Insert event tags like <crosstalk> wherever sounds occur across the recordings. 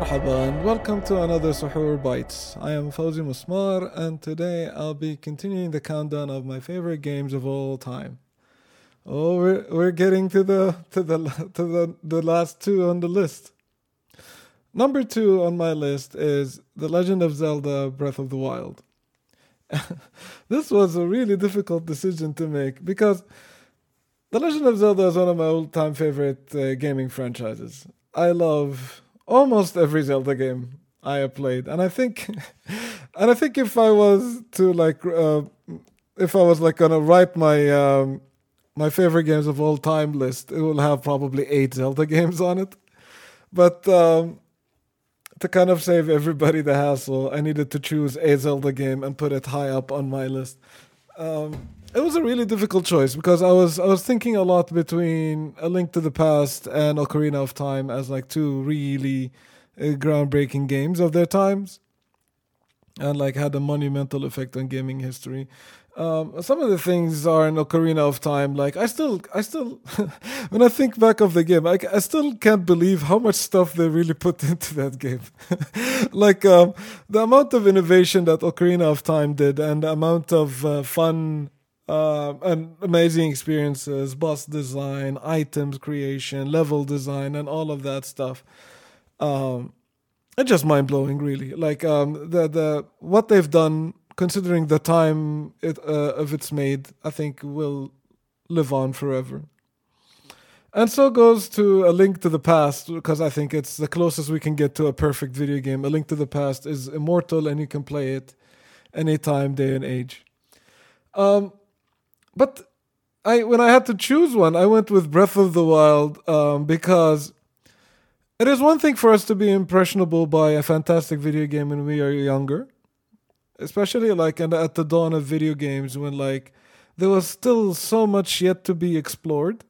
welcome to another Suhoor Bites. I am Fawzi Musmar, and today I'll be continuing the countdown of my favorite games of all time. Oh, we're, we're getting to the to the to the, the last two on the list. Number two on my list is The Legend of Zelda: Breath of the Wild. <laughs> this was a really difficult decision to make because The Legend of Zelda is one of my all-time favorite uh, gaming franchises. I love almost every Zelda game I have played, and I think, <laughs> and I think if I was to like, uh, if I was like gonna write my um, my favorite games of all time list, it will have probably eight Zelda <laughs> games on it. But um, to kind of save everybody the hassle, I needed to choose a Zelda game and put it high up on my list. Um, it was a really difficult choice because I was I was thinking a lot between A Link to the Past and Ocarina of Time as like two really uh, groundbreaking games of their times, and like had a monumental effect on gaming history. Um, some of the things are in Ocarina of Time. Like I still, I still, <laughs> when I think back of the game, I, I still can't believe how much stuff they really put <laughs> into that game. <laughs> like um, the amount of innovation that Ocarina of Time did, and the amount of uh, fun uh, and amazing experiences, boss design, items creation, level design, and all of that stuff. Um, it's just mind blowing, really. Like um, the the what they've done, considering the time it uh, of it's made, I think will live on forever. And so goes to A Link to the Past, because I think it's the closest we can get to a perfect video game. A Link to the Past is immortal and you can play it anytime, day and age. Um, but I when I had to choose one, I went with Breath of the Wild um, because it is one thing for us to be impressionable by a fantastic video game when we are younger, especially like and at the dawn of video games when like there was still so much yet to be explored,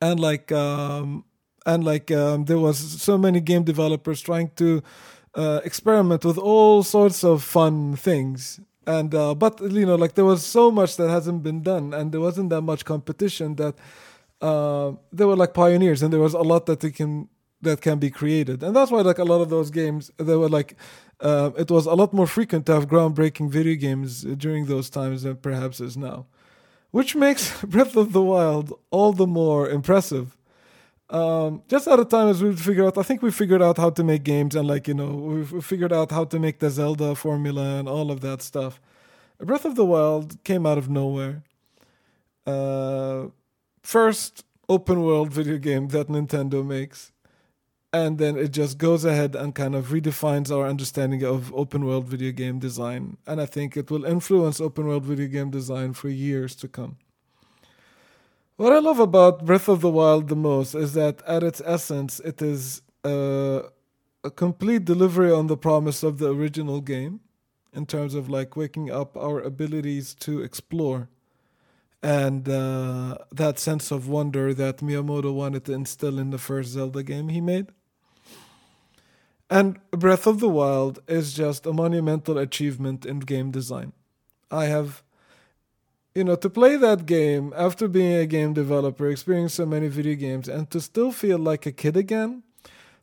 and like um, and like um, there was so many game developers trying to uh, experiment with all sorts of fun things. And uh, but you know like there was so much that hasn't been done and there wasn't that much competition that uh, they were like pioneers and there was a lot that they can that can be created and that's why like a lot of those games they were like uh, it was a lot more frequent to have groundbreaking video games during those times than perhaps is now which makes <laughs> breath of the wild all the more impressive um, just at a time as we figured out, I think we figured out how to make games and like you know we figured out how to make the Zelda formula and all of that stuff. Breath of the Wild came out of nowhere. Uh, first open world video game that Nintendo makes, and then it just goes ahead and kind of redefines our understanding of open world video game design, and I think it will influence open world video game design for years to come. What I love about Breath of the Wild the most is that at its essence, it is a, a complete delivery on the promise of the original game in terms of like waking up our abilities to explore and uh, that sense of wonder that Miyamoto wanted to instill in the first Zelda game he made. And Breath of the Wild is just a monumental achievement in game design. I have you know, to play that game after being a game developer, experiencing so many video games, and to still feel like a kid again,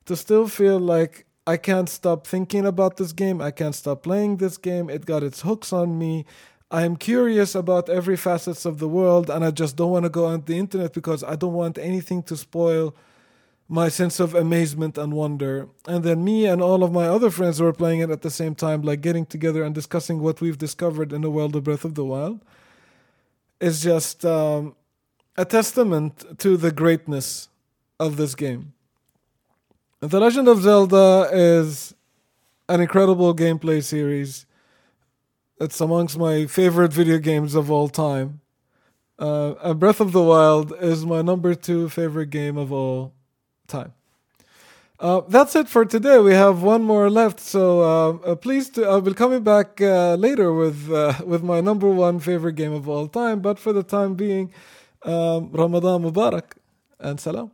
to still feel like I can't stop thinking about this game, I can't stop playing this game, it got its hooks on me. I'm curious about every facets of the world, and I just don't want to go on the internet because I don't want anything to spoil my sense of amazement and wonder. And then me and all of my other friends who are playing it at the same time, like getting together and discussing what we've discovered in the world of Breath of the Wild is just um, a testament to the greatness of this game. The Legend of Zelda is an incredible gameplay series. It's amongst my favorite video games of all time. Uh, and Breath of the Wild is my number two favorite game of all time. Uh, that's it for today. We have one more left, so uh, uh, please, to, I'll be coming back uh, later with uh, <laughs> with my number one favorite game of all time. But for the time being, um, Ramadan Mubarak and salam.